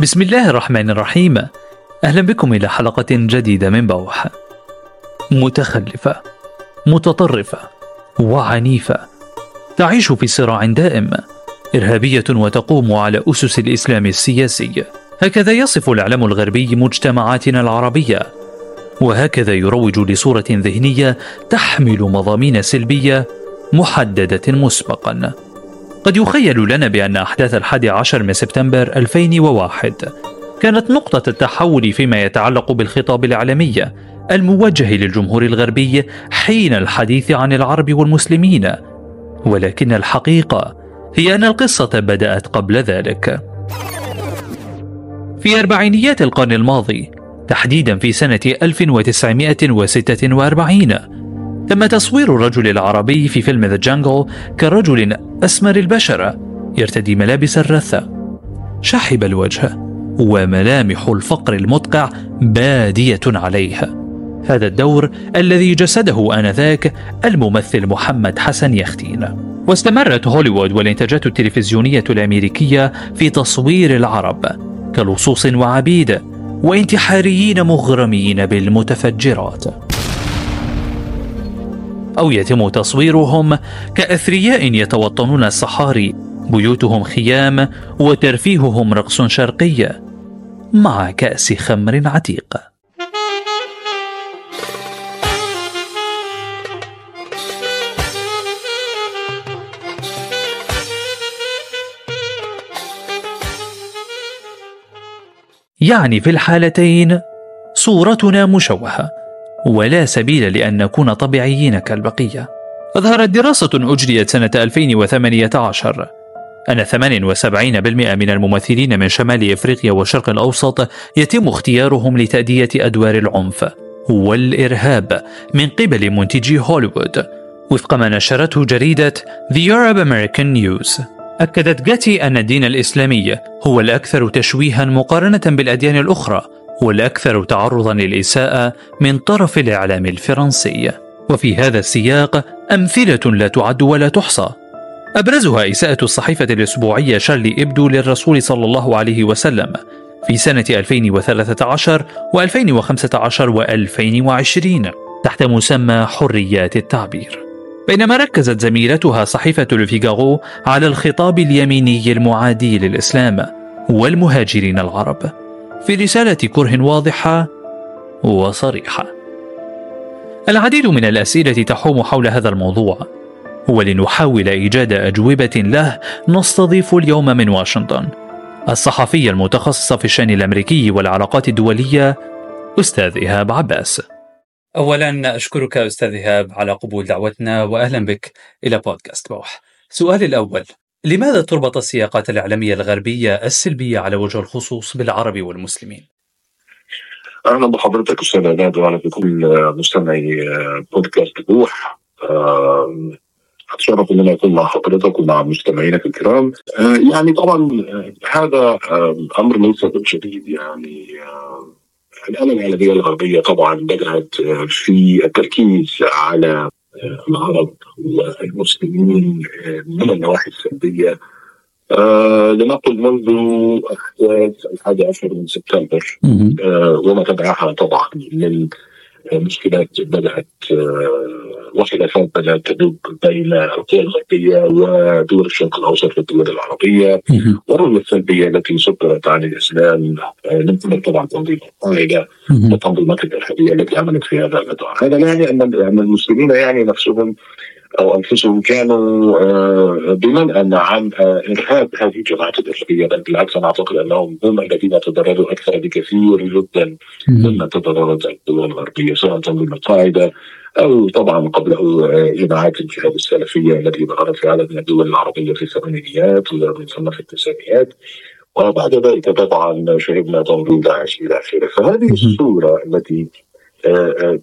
بسم الله الرحمن الرحيم. أهلا بكم إلى حلقة جديدة من بوح. متخلفة متطرفة وعنيفة. تعيش في صراع دائم إرهابية وتقوم على أسس الإسلام السياسي. هكذا يصف الإعلام الغربي مجتمعاتنا العربية. وهكذا يروج لصورة ذهنية تحمل مضامين سلبية محددة مسبقا. قد يخيل لنا بأن أحداث الحادي عشر من سبتمبر 2001 كانت نقطة التحول فيما يتعلق بالخطاب الإعلامي الموجه للجمهور الغربي حين الحديث عن العرب والمسلمين. ولكن الحقيقة هي أن القصة بدأت قبل ذلك. في أربعينيات القرن الماضي تحديدا في سنة 1946 تم تصوير الرجل العربي في فيلم ذا جانجل كرجل أسمر البشرة يرتدي ملابس الرثة. شحب الوجه وملامح الفقر المدقع بادية عليه هذا الدور الذي جسده آنذاك الممثل محمد حسن يختين. واستمرت هوليوود والإنتاجات التلفزيونية الأمريكية في تصوير العرب كلصوص وعبيد وانتحاريين مغرمين بالمتفجرات. أو يتم تصويرهم كأثرياء يتوطنون الصحاري. بيوتهم خيام وترفيههم رقص شرقي مع كأس خمر عتيق. يعني في الحالتين صورتنا مشوهة. ولا سبيل لأن نكون طبيعيين كالبقية. أظهرت دراسة أجريت سنة 2018 أن 78% من الممثلين من شمال إفريقيا والشرق الأوسط يتم اختيارهم لتأدية أدوار العنف والإرهاب من قبل منتجي هوليوود. وفق ما نشرته جريدة The Arab American News أكدت جاتي أن الدين الإسلامي هو الأكثر تشويها مقارنة بالأديان الأخرى. والأكثر تعرضا للإساءة من طرف الإعلام الفرنسي. وفي هذا السياق أمثلة لا تعد ولا تحصى. أبرزها إساءة الصحيفة الأسبوعية شارلي إبدو للرسول صلى الله عليه وسلم في سنة 2013 و2015 و2020 تحت مسمى حريات التعبير. بينما ركزت زميلتها صحيفة الفيغارو على الخطاب اليميني المعادي للإسلام والمهاجرين العرب. في رسالة كره واضحة وصريحة. العديد من الأسئلة تحوم حول هذا الموضوع، ولنحاول إيجاد أجوبة له نستضيف اليوم من واشنطن الصحفية المتخصصة في الشأن الأمريكي والعلاقات الدولية أستاذ إيهاب عباس. أولا أشكرك أستاذ إيهاب على قبول دعوتنا وأهلا بك إلى بودكاست بوح. سؤالي الأول لماذا تربط السياقات الإعلامية الغربية السلبية على وجه الخصوص بالعرب والمسلمين؟ أهلا بحضرتك أستاذ عماد وعلى بكل مستمعي بودكاست بوح أتشرف إن أنا أكون مع حضرتك ومع مستمعينك الكرام يعني طبعا هذا أمر ليس شديد يعني الآلة الإعلامية الغربية طبعا بدأت في التركيز على العرب والمسلمين من النواحي السلبية. آه لنقل منذ أحداث الحادي عشر من سبتمبر آه وما تبعها طبعا من مشكلات بدأت آه وخلافات بدأت تدب بين القوى الغربية ودول الشرق الأوسط والدول العربية. والرؤية السلبية التي صدرت عن الإسلام من قبل طبعا تنظيم القاعدة والتنظيمات الأرهابية التي عملت في هذا المدار، هذا لا يعني أن المسلمين يعني نفسهم أو أنفسهم كانوا بمنأى عن إرهاب هذه الجماعات الارهابيه بل بالعكس أنا أعتقد أنهم هم الذين تضرروا أكثر بكثير جدا مما تضررت الدول الغربية سواء تنظيم القاعدة أو طبعا قبله جماعات الجهاد السلفية التي ظهرت في عدد من الدول العربية في الثمانينيات ومن ثم في التسعينيات وبعد ذلك طبعا شهدنا تنظيم داعش إلى اخره فهذه الصورة التي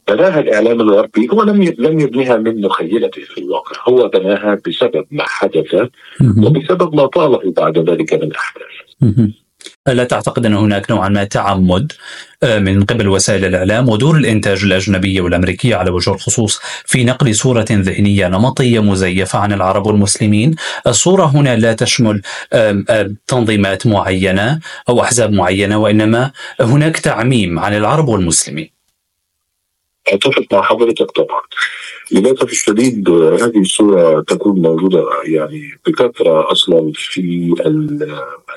بناها الإعلام الغربي هو لم لم يبنيها من مخيلته في الواقع هو بناها بسبب ما حدث وبسبب ما طاله بعد ذلك من أحداث. لا تعتقد أن هناك نوعا ما تعمد آه، من قبل وسائل الإعلام ودور الإنتاج الأجنبية والأمريكية على وجه الخصوص في نقل صورة ذهنية نمطية مزيفة عن العرب والمسلمين؟ الصورة هنا لا تشمل تنظيمات معينة أو أحزاب معينة وإنما هناك تعميم عن العرب والمسلمين. اتفق مع حضرتك طبعا. للأسف الشديد هذه الصورة تكون موجودة يعني بكثرة أصلا في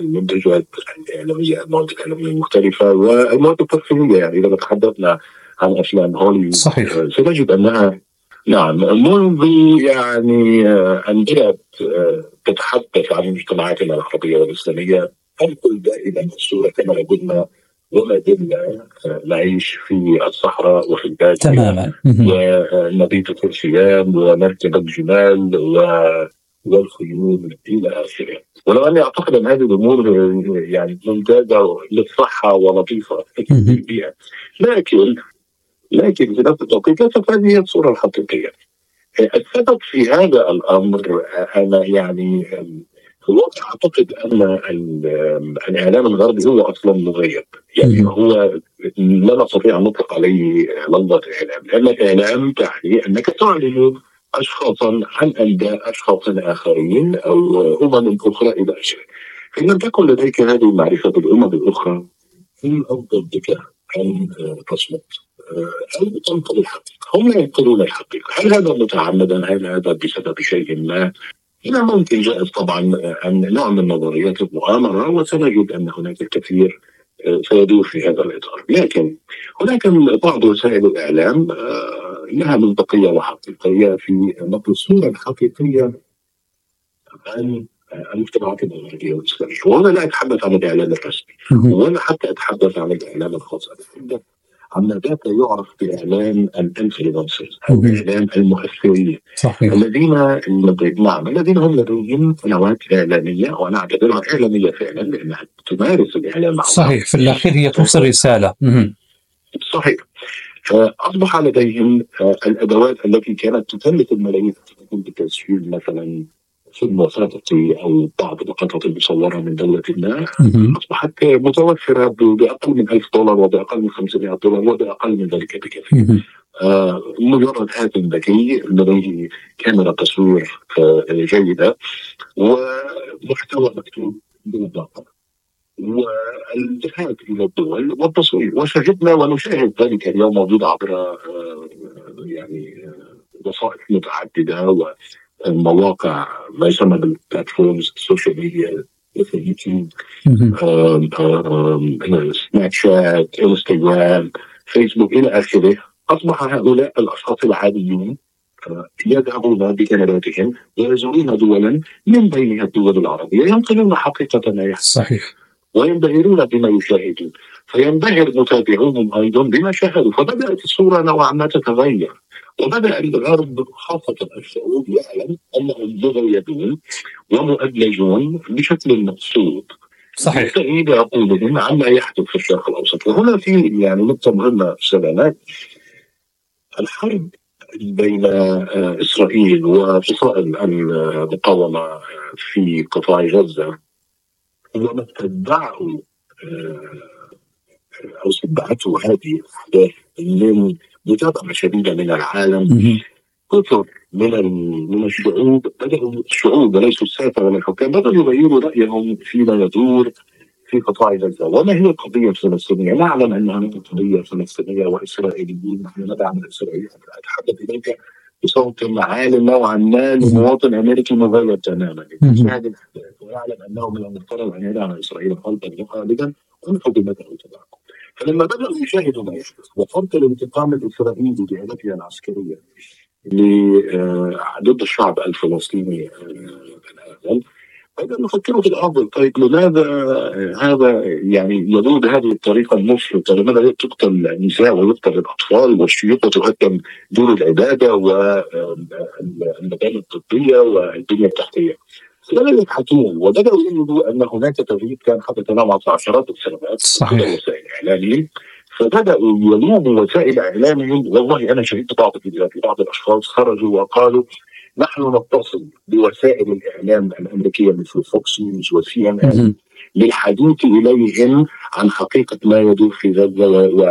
المنتجات الإعلامية المواد الإعلامية المختلفة والمواد الترفيهيه يعني إذا تحدثنا عن أفلام هوليوود صحيح. سنجد أنها نعم منذ يعني أن بدأت تتحدث عن مجتمعاتنا العربية والإسلامية تنقل دائما الصورة كما قلنا وما زلنا نعيش في الصحراء وفي البادية تماما. ونبيت الخرشيان ونركب الجمال و والخيول إلى آخره. ولو أني أعتقد أن هذه الأمور يعني ممتازة للصحة ولطيفة. للبيئه لكن لكن في نفس التوقيت ليست هذه هي الصورة الحقيقية. السبب في هذا الأمر. أنا يعني في الواقع أعتقد أن الإعلام الغربي هو أصلا مغيب. يعني هو لا نستطيع أن نطلق عليه لفظه إعلام لأن الإعلام تعني أنك تعلن اشخاصا عن أنداء أشخاص آخرين أو أمم أخرى إلى آخره. فإن لم تكن لديك هذه المعرفة بالأمم الأخرى هم أفضل بك أن تصمت. أو تنقل الحقيقة. هم لا ينقلون الحقيقة. هل هذا متعمدا؟ هل هذا بسبب شيء ما؟ هنا ممكن جائز طبعا ان نوع من نظريات المؤامرة وسنجد أن هناك الكثير آه، سيدور في هذا الإطار، لكن هناك بعض وسائل الإعلام آه، لها منطقية وحقيقية في نقل الصورة الحقيقيه عن المجتمعات الغربيه والاسلاميه، وأنا لا اتحدث عن الإعلام الرسمي. ولا حتى أتحدث عن الإعلام الخاص، اتحدث عن ذاك يعرف بإعلام الانفلونسرز أو اعلام المؤثرين صحيح. الذين نعم الذين هم لديهم قنوات إعلامية وأنا أعتبرها إعلامية فعلا لأنها تمارس الإعلام صحيح. في الأخير هي توصل رسالة. صحيح. فاصبح لديهم الأدوات التي كانت تكلف الملايين بتسجيل مثلا وثائقي أو بعض القطط المصورة من دولة ما. أصبحت متوفرة بأقل من 1000 دولار وبأقل من 500 دولار وبأقل من ذلك بكثير. آه مجرد هاتف ذكي لديه كاميرا تصوير آه جيدة ومحتوى مكتوب بالضبط. والانتهاك إلى الدول والتصوير. وشهدنا ونشاهد ذلك اليوم موجود عبر آه يعني آه، وسائط متعددة المواقع ما يسمى بال platforms ال social media مثل يوتيوب سناب شات انستغرام فيسبوك إلى آخره. أصبح هؤلاء الأشخاص العاديون يذهبون بكاميراتهم ويزورون دولا من بينها الدول العربية ينقلون حقيقة ما يحدث. صحيح. وينبهرون بما يشاهدون. فينبهر متابعوهم أيضا بما شاهدوا. فبدأت الصورة نوعا ما تتغير. وبدأ الغرب خاصة الشعوب يعلم انهم مغيبون ومؤدلجون بشكل مقصود. صحيح. تأييد عقولهم عما يحدث في الشرق الأوسط. وهنا في يعني نقطة مهمة سلامات الحرب بين آه، إسرائيل وفصائل المقاومة في قطاع غزة وما تتبعه آه، أو استتبعته هذه الأحداث من متابعة شديدة من العالم. كثر من من الشعوب بدأوا الشعوب وليسوا الساسه ولا الحكام بدأوا يغيروا رأيهم فيما يدور في قطاع غزة، وما هي القضية الفلسطينيه؟ نعلم ان هناك قضية فلسطينية واسرائيليين نحن ندعم الاسرائيليين أتحدث إليك بصوت عال نوعا ما لمواطن أمريكي مغيب تماما. يشاهد الاحداث ويعلم أنه من المفترض أن يدعم إسرائيل قلبا وقالبا ونحب أو تدعم فلما بدأوا يشاهدوا ما يحدث وفرط الانتقام الإسرائيلي بجهادته العسكرية آه، ضد الشعب الفلسطيني آه، بدأوا يفكروا في الأفضل. طيب لماذا هذا يعني يدور بهذه الطريقة المفرطة لماذا تقتل النساء ويقتل الأطفال والشيوخ وتهدم دور العبادة والمباني الطبية والبنية التحتية؟ بدأوا يبحثون. وبدأوا يجدوا أن هناك تغيير كان قد يتناول عشرات السنوات صحيح. وسائل إعلامية فبدأوا يلوموا وسائل إعلامهم والله أنا شهدت بعض الفيديوهات بعض الأشخاص خرجوا وقالوا نحن نتصل بوسائل الإعلام الأمريكية مثل فوكس نيوز وسي إن إن للحديث إليهم عن حقيقة ما يدور في غزة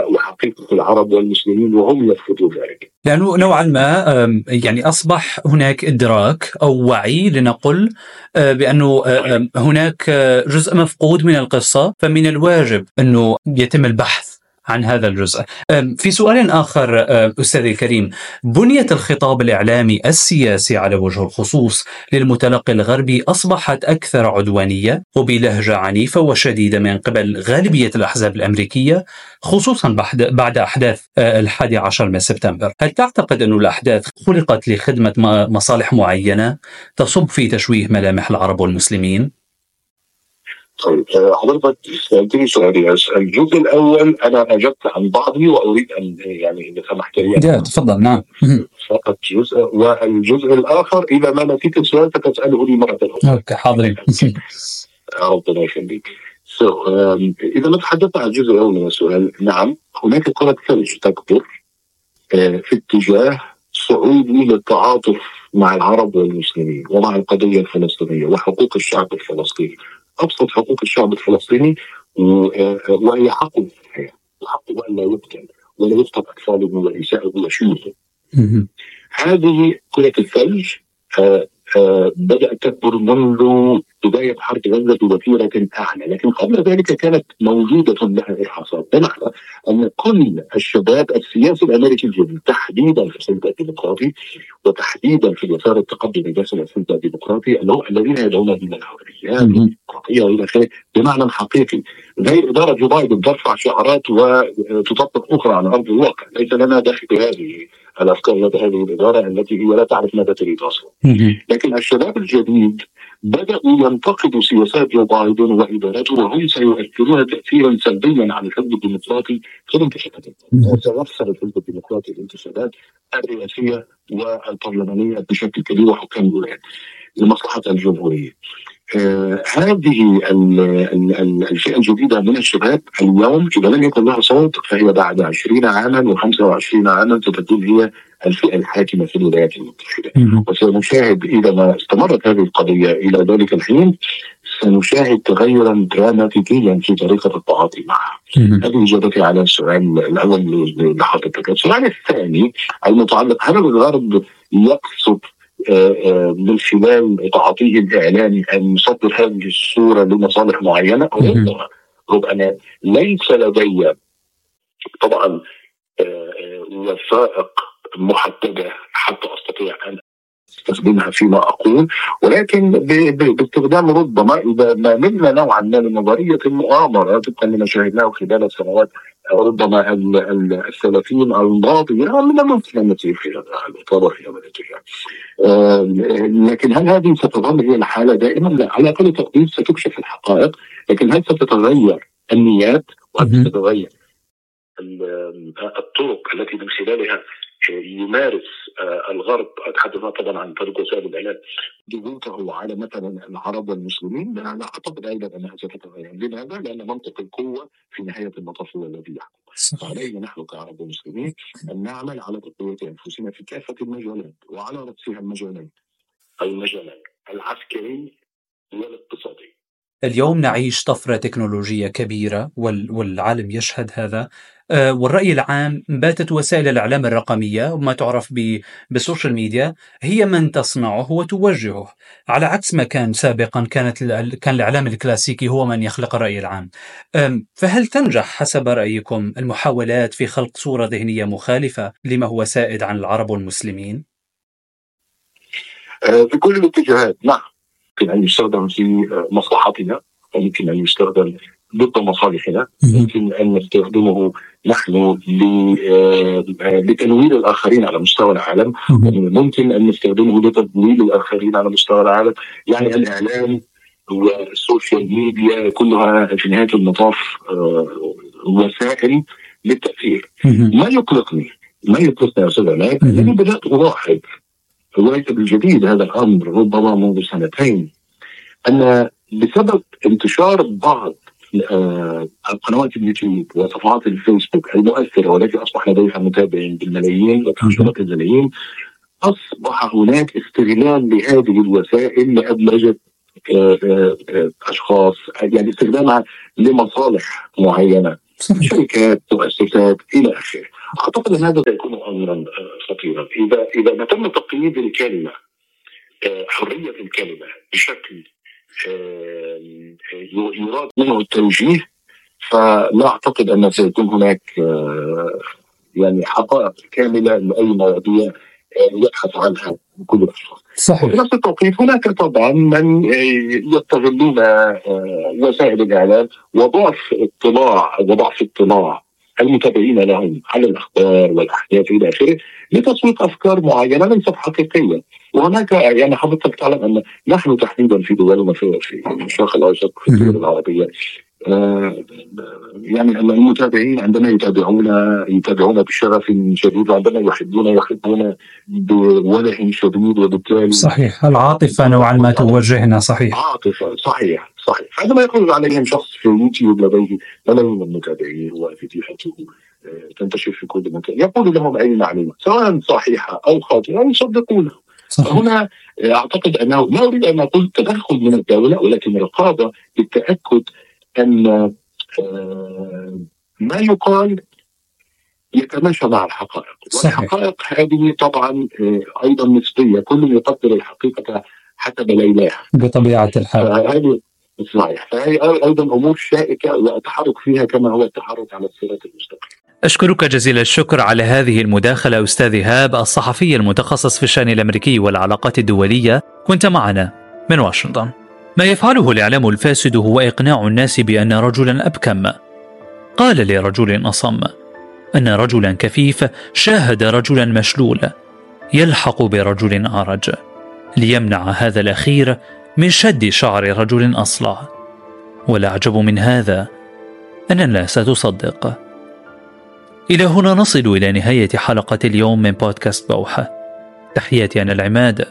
وحقيقة العرب والمسلمين وهم يرفضون ذلك. لأنه نوعا ما يعني أصبح هناك إدراك أو وعي لنقل آه، بأنه هناك جزء مفقود من القصة فمن الواجب أنه يتم البحث عن هذا الجزء. في سؤال آخر استاذي الكريم، بنيه الخطاب الإعلامي السياسي على وجه الخصوص للمتلقي الغربي أصبحت أكثر عدوانية وبلهجة عنيفة وشديدة من قبل غالبية الأحزاب الأمريكية خصوصا بعد أحداث الحادي عشر من سبتمبر. هل تعتقد أن الأحداث خلقت لخدمة مصالح معينة تصب في تشويه ملامح العرب والمسلمين؟ طيب آه، حضرتك سألتني سؤالين الجزء الأول أنا أجبت عن بعضي وأريد أن يعني اذا سمحت لي تفضل نعم فقط جزء والجزء الآخر إذا ما نسيت السؤال فتساله لي مرة أخرى. أوكي حاضرين. ربنا يخليك. So, um, إذا نتحدث عن الجزء الأول من السؤال نعم هناك كره ثلج تكبر uh, في اتجاه صعودي للتعاطف مع العرب والمسلمين ومع القضية الفلسطينية وحقوق الشعب الفلسطيني. أبسط حقوق الشعب الفلسطيني آه، وهي حقه في الحياة وحقه ان لا يقتل ولا يفقد اطفاله ونسائه وشيوخه. هذه كره الثلج بدات تكبر منذ بدايه حرب غزة بوتيره أعلى، لكن قبل ذلك كانت موجودة لها ارهاصات، بمعنى أن كل الشباب السياسي الأمريكي الجديد تحديدا في الحزب الديمقراطي وتحديدا في اليسار التقدمي داخل الحزب الديمقراطي الذين يدعون بالحريه الديمقراطية وإلى آخره. بمعنى حقيقي زي إدارة جو بايدن ترفع شعارات وتطبق أخرى على أرض الواقع، ليس لنا داخل هذه الافكار هذه الإدارة التي هي لا تعرف ماذا تريد أصلا. لكن الشباب الجديد بدأوا ينتقدوا سياسات جو بايدن وإدارته وهم سيؤثرون تاثيرا سلبيا على الحزب الديمقراطي في الانتخابات وسيخسر الحزب الديمقراطي الانتخابات الرئاسية والبرلمانية بشكل كبير وحكام الولايات لمصلحة الجمهورية. آه هذه الفئة الجديدة من الشباب اليوم إذا لم يكن لها صوت فهي بعد 20 عاما و25 عاما ستكون هي الفئة الحاكمة في الولايات المتحدة وسنشاهد إذا ما استمرت هذه القضية إلى ذلك الحين سنشاهد تغيرا دراماتيكيا في طريقة التعاطي معها. هذه إجابتي على السؤال الأول لحضرتك. السؤال الثاني المتعلق هل الغرب يقصد من خلال تعاطيه الاعلامي أن يصدر هذه الصورة لمصالح معينة ربما ربما ليس لدي طبعا آه، وثائق محددة حتى أستطيع أن أستخدمها فيما أقول ولكن باستخدام ربما إذا ما ملنا نوعا ما من نظريه المؤامرة طبقا لما شاهدناه خلال السنوات ربما الثلاثين الماضيه من الممكن أن نسير في هذا الاتجاه. لكن هل هذه ستظل هي الحاله دائما؟ لا على أقل تقدير ستكشف الحقائق لكن هل ستتغير النيات وهل ستتغير الطرق التي من خلالها يمارس آه، الغرب. اتحدث طبعا عن طريق وسائل الإعلام. ضغوطه على مثلا العرب والمسلمين. لا أعتقد أيضا انها ستتغير لماذا؟ لأن منطق القوة في نهاية المطاف هو الذي يحكم. فعلينا نحن كعرب ومسلمين أن نعمل على تقويه أنفسنا في كافة المجالات وعلى رأسها المجالين. المجالين العسكري والاقتصادي. اليوم نعيش طفرة تكنولوجية كبيرة والعالم يشهد هذا. آه، والرأي العام باتت وسائل الإعلام الرقمية وما تعرف بالسوشيال ميديا هي من تصنعه وتوجهه. على عكس ما كان سابقا كانت كان الإعلام الكلاسيكي هو من يخلق الرأي العام. فهل تنجح حسب رأيكم المحاولات في خلق صورة ذهنية مخالفة لما هو سائد عن العرب والمسلمين؟ آه، في كل الاتجاهات نعم. يمكن أن يستخدم في آه، مصلحتنا ويمكن أن يستخدم ضد مصالحنا. يمكن أن نستخدمه نحن آه، لتنوير الآخرين على مستوى العالم. ممكن أن نستخدمه لتضليل الآخرين على مستوى العالم. يعني الإعلام وال social media كلها في نهاية المطاف آه، وسائل للتأثير. ما يقلقني ما يقلقني يا أستاذ عماد انني بدأت ألاحظ وليس بالجديد هذا الأمر ربما منذ سنتين أن بسبب انتشار بعض آه، قنوات اليوتيوب وصفحات الفيسبوك المؤثرة والتي أصبح لديها متابعين بالملايين وعشرات الملايين أصبح هناك استغلال لهذه الوسائل لأدمجة أشخاص يعني استخدامها لمصالح معينة شركات مؤسسات إلى آخره. أعتقد أن هذا سيكون امرا خطيرا إذا إذا ما تم تقييد الكلمة حرية الكلمة بشكل يراد منه التوجيه فلا أعتقد أن سيكون هناك يعني حقائق كاملة لأي مواضيع يبحث عنها كل الاشخاص. صحيح. وفي نفس التوقيت هناك طبعا من يستغلون وسائل الإعلام وضعف اطلاع وضعف اطلاع المتابعين لهم على الأخبار والأحداث إلى آخره لتسويق أفكار معينة ليست حقيقيه وهناك يعني حضرتك تعلم أن نحن تحديدا في دولنا في الشرق الأوسط في الدول العربية. آه، يعني المتابعين عندما يتابعون يتابعون بشغف شديد وعندما يحبون يحبون بوله شديد وبالتالي صحيح. العاطفه نوعا ما توجهنا؟ صحيح. عاطفه صحيح. صحيح. عندما يخرج عليهم شخص في يوتيوب لديه ملايين من المتابعين وفضيحته آه، تنتشر في كل مكان يقول لهم اي معلومه سواء صحيحة أو خاطئة يصدقونه. هنا أعتقد أنه لا أريد أن أقول تدخل من الدولة ولكن رقابه للتاكد أن آه، ما يقال يتماشى مع الحقائق. صحيح. والحقائق هذه طبعا آه، أيضا نسبية كل يقدر الحقيقة حسب ليلاها بطبيعة الحال. هذه صحيح فهي أيضا أمور شائكة والتحرك فيها كما هو التحرك على الصراط المستقيم. أشكرك جزيل الشكر على هذه المداخلة أستاذ إيهاب الصحفي المتخصص في الشأن الأمريكي والعلاقات الدولية. كنت معنا من واشنطن. ما يفعله الإعلام الفاسد هو إقناع الناس بأن رجلا أبكم. قال لرجل أصم أن رجلا كفيف شاهد رجلا مشلول يلحق برجل أعرج ليمنع هذا الأخير من شد شعر رجل أصلع. والأعجب من هذا أن الناس تصدق إلى هنا نصل إلى نهاية حلقة اليوم من بودكاست بوحة. تحياتي أنا العماد.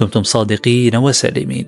دمتم صادقين وسالمين.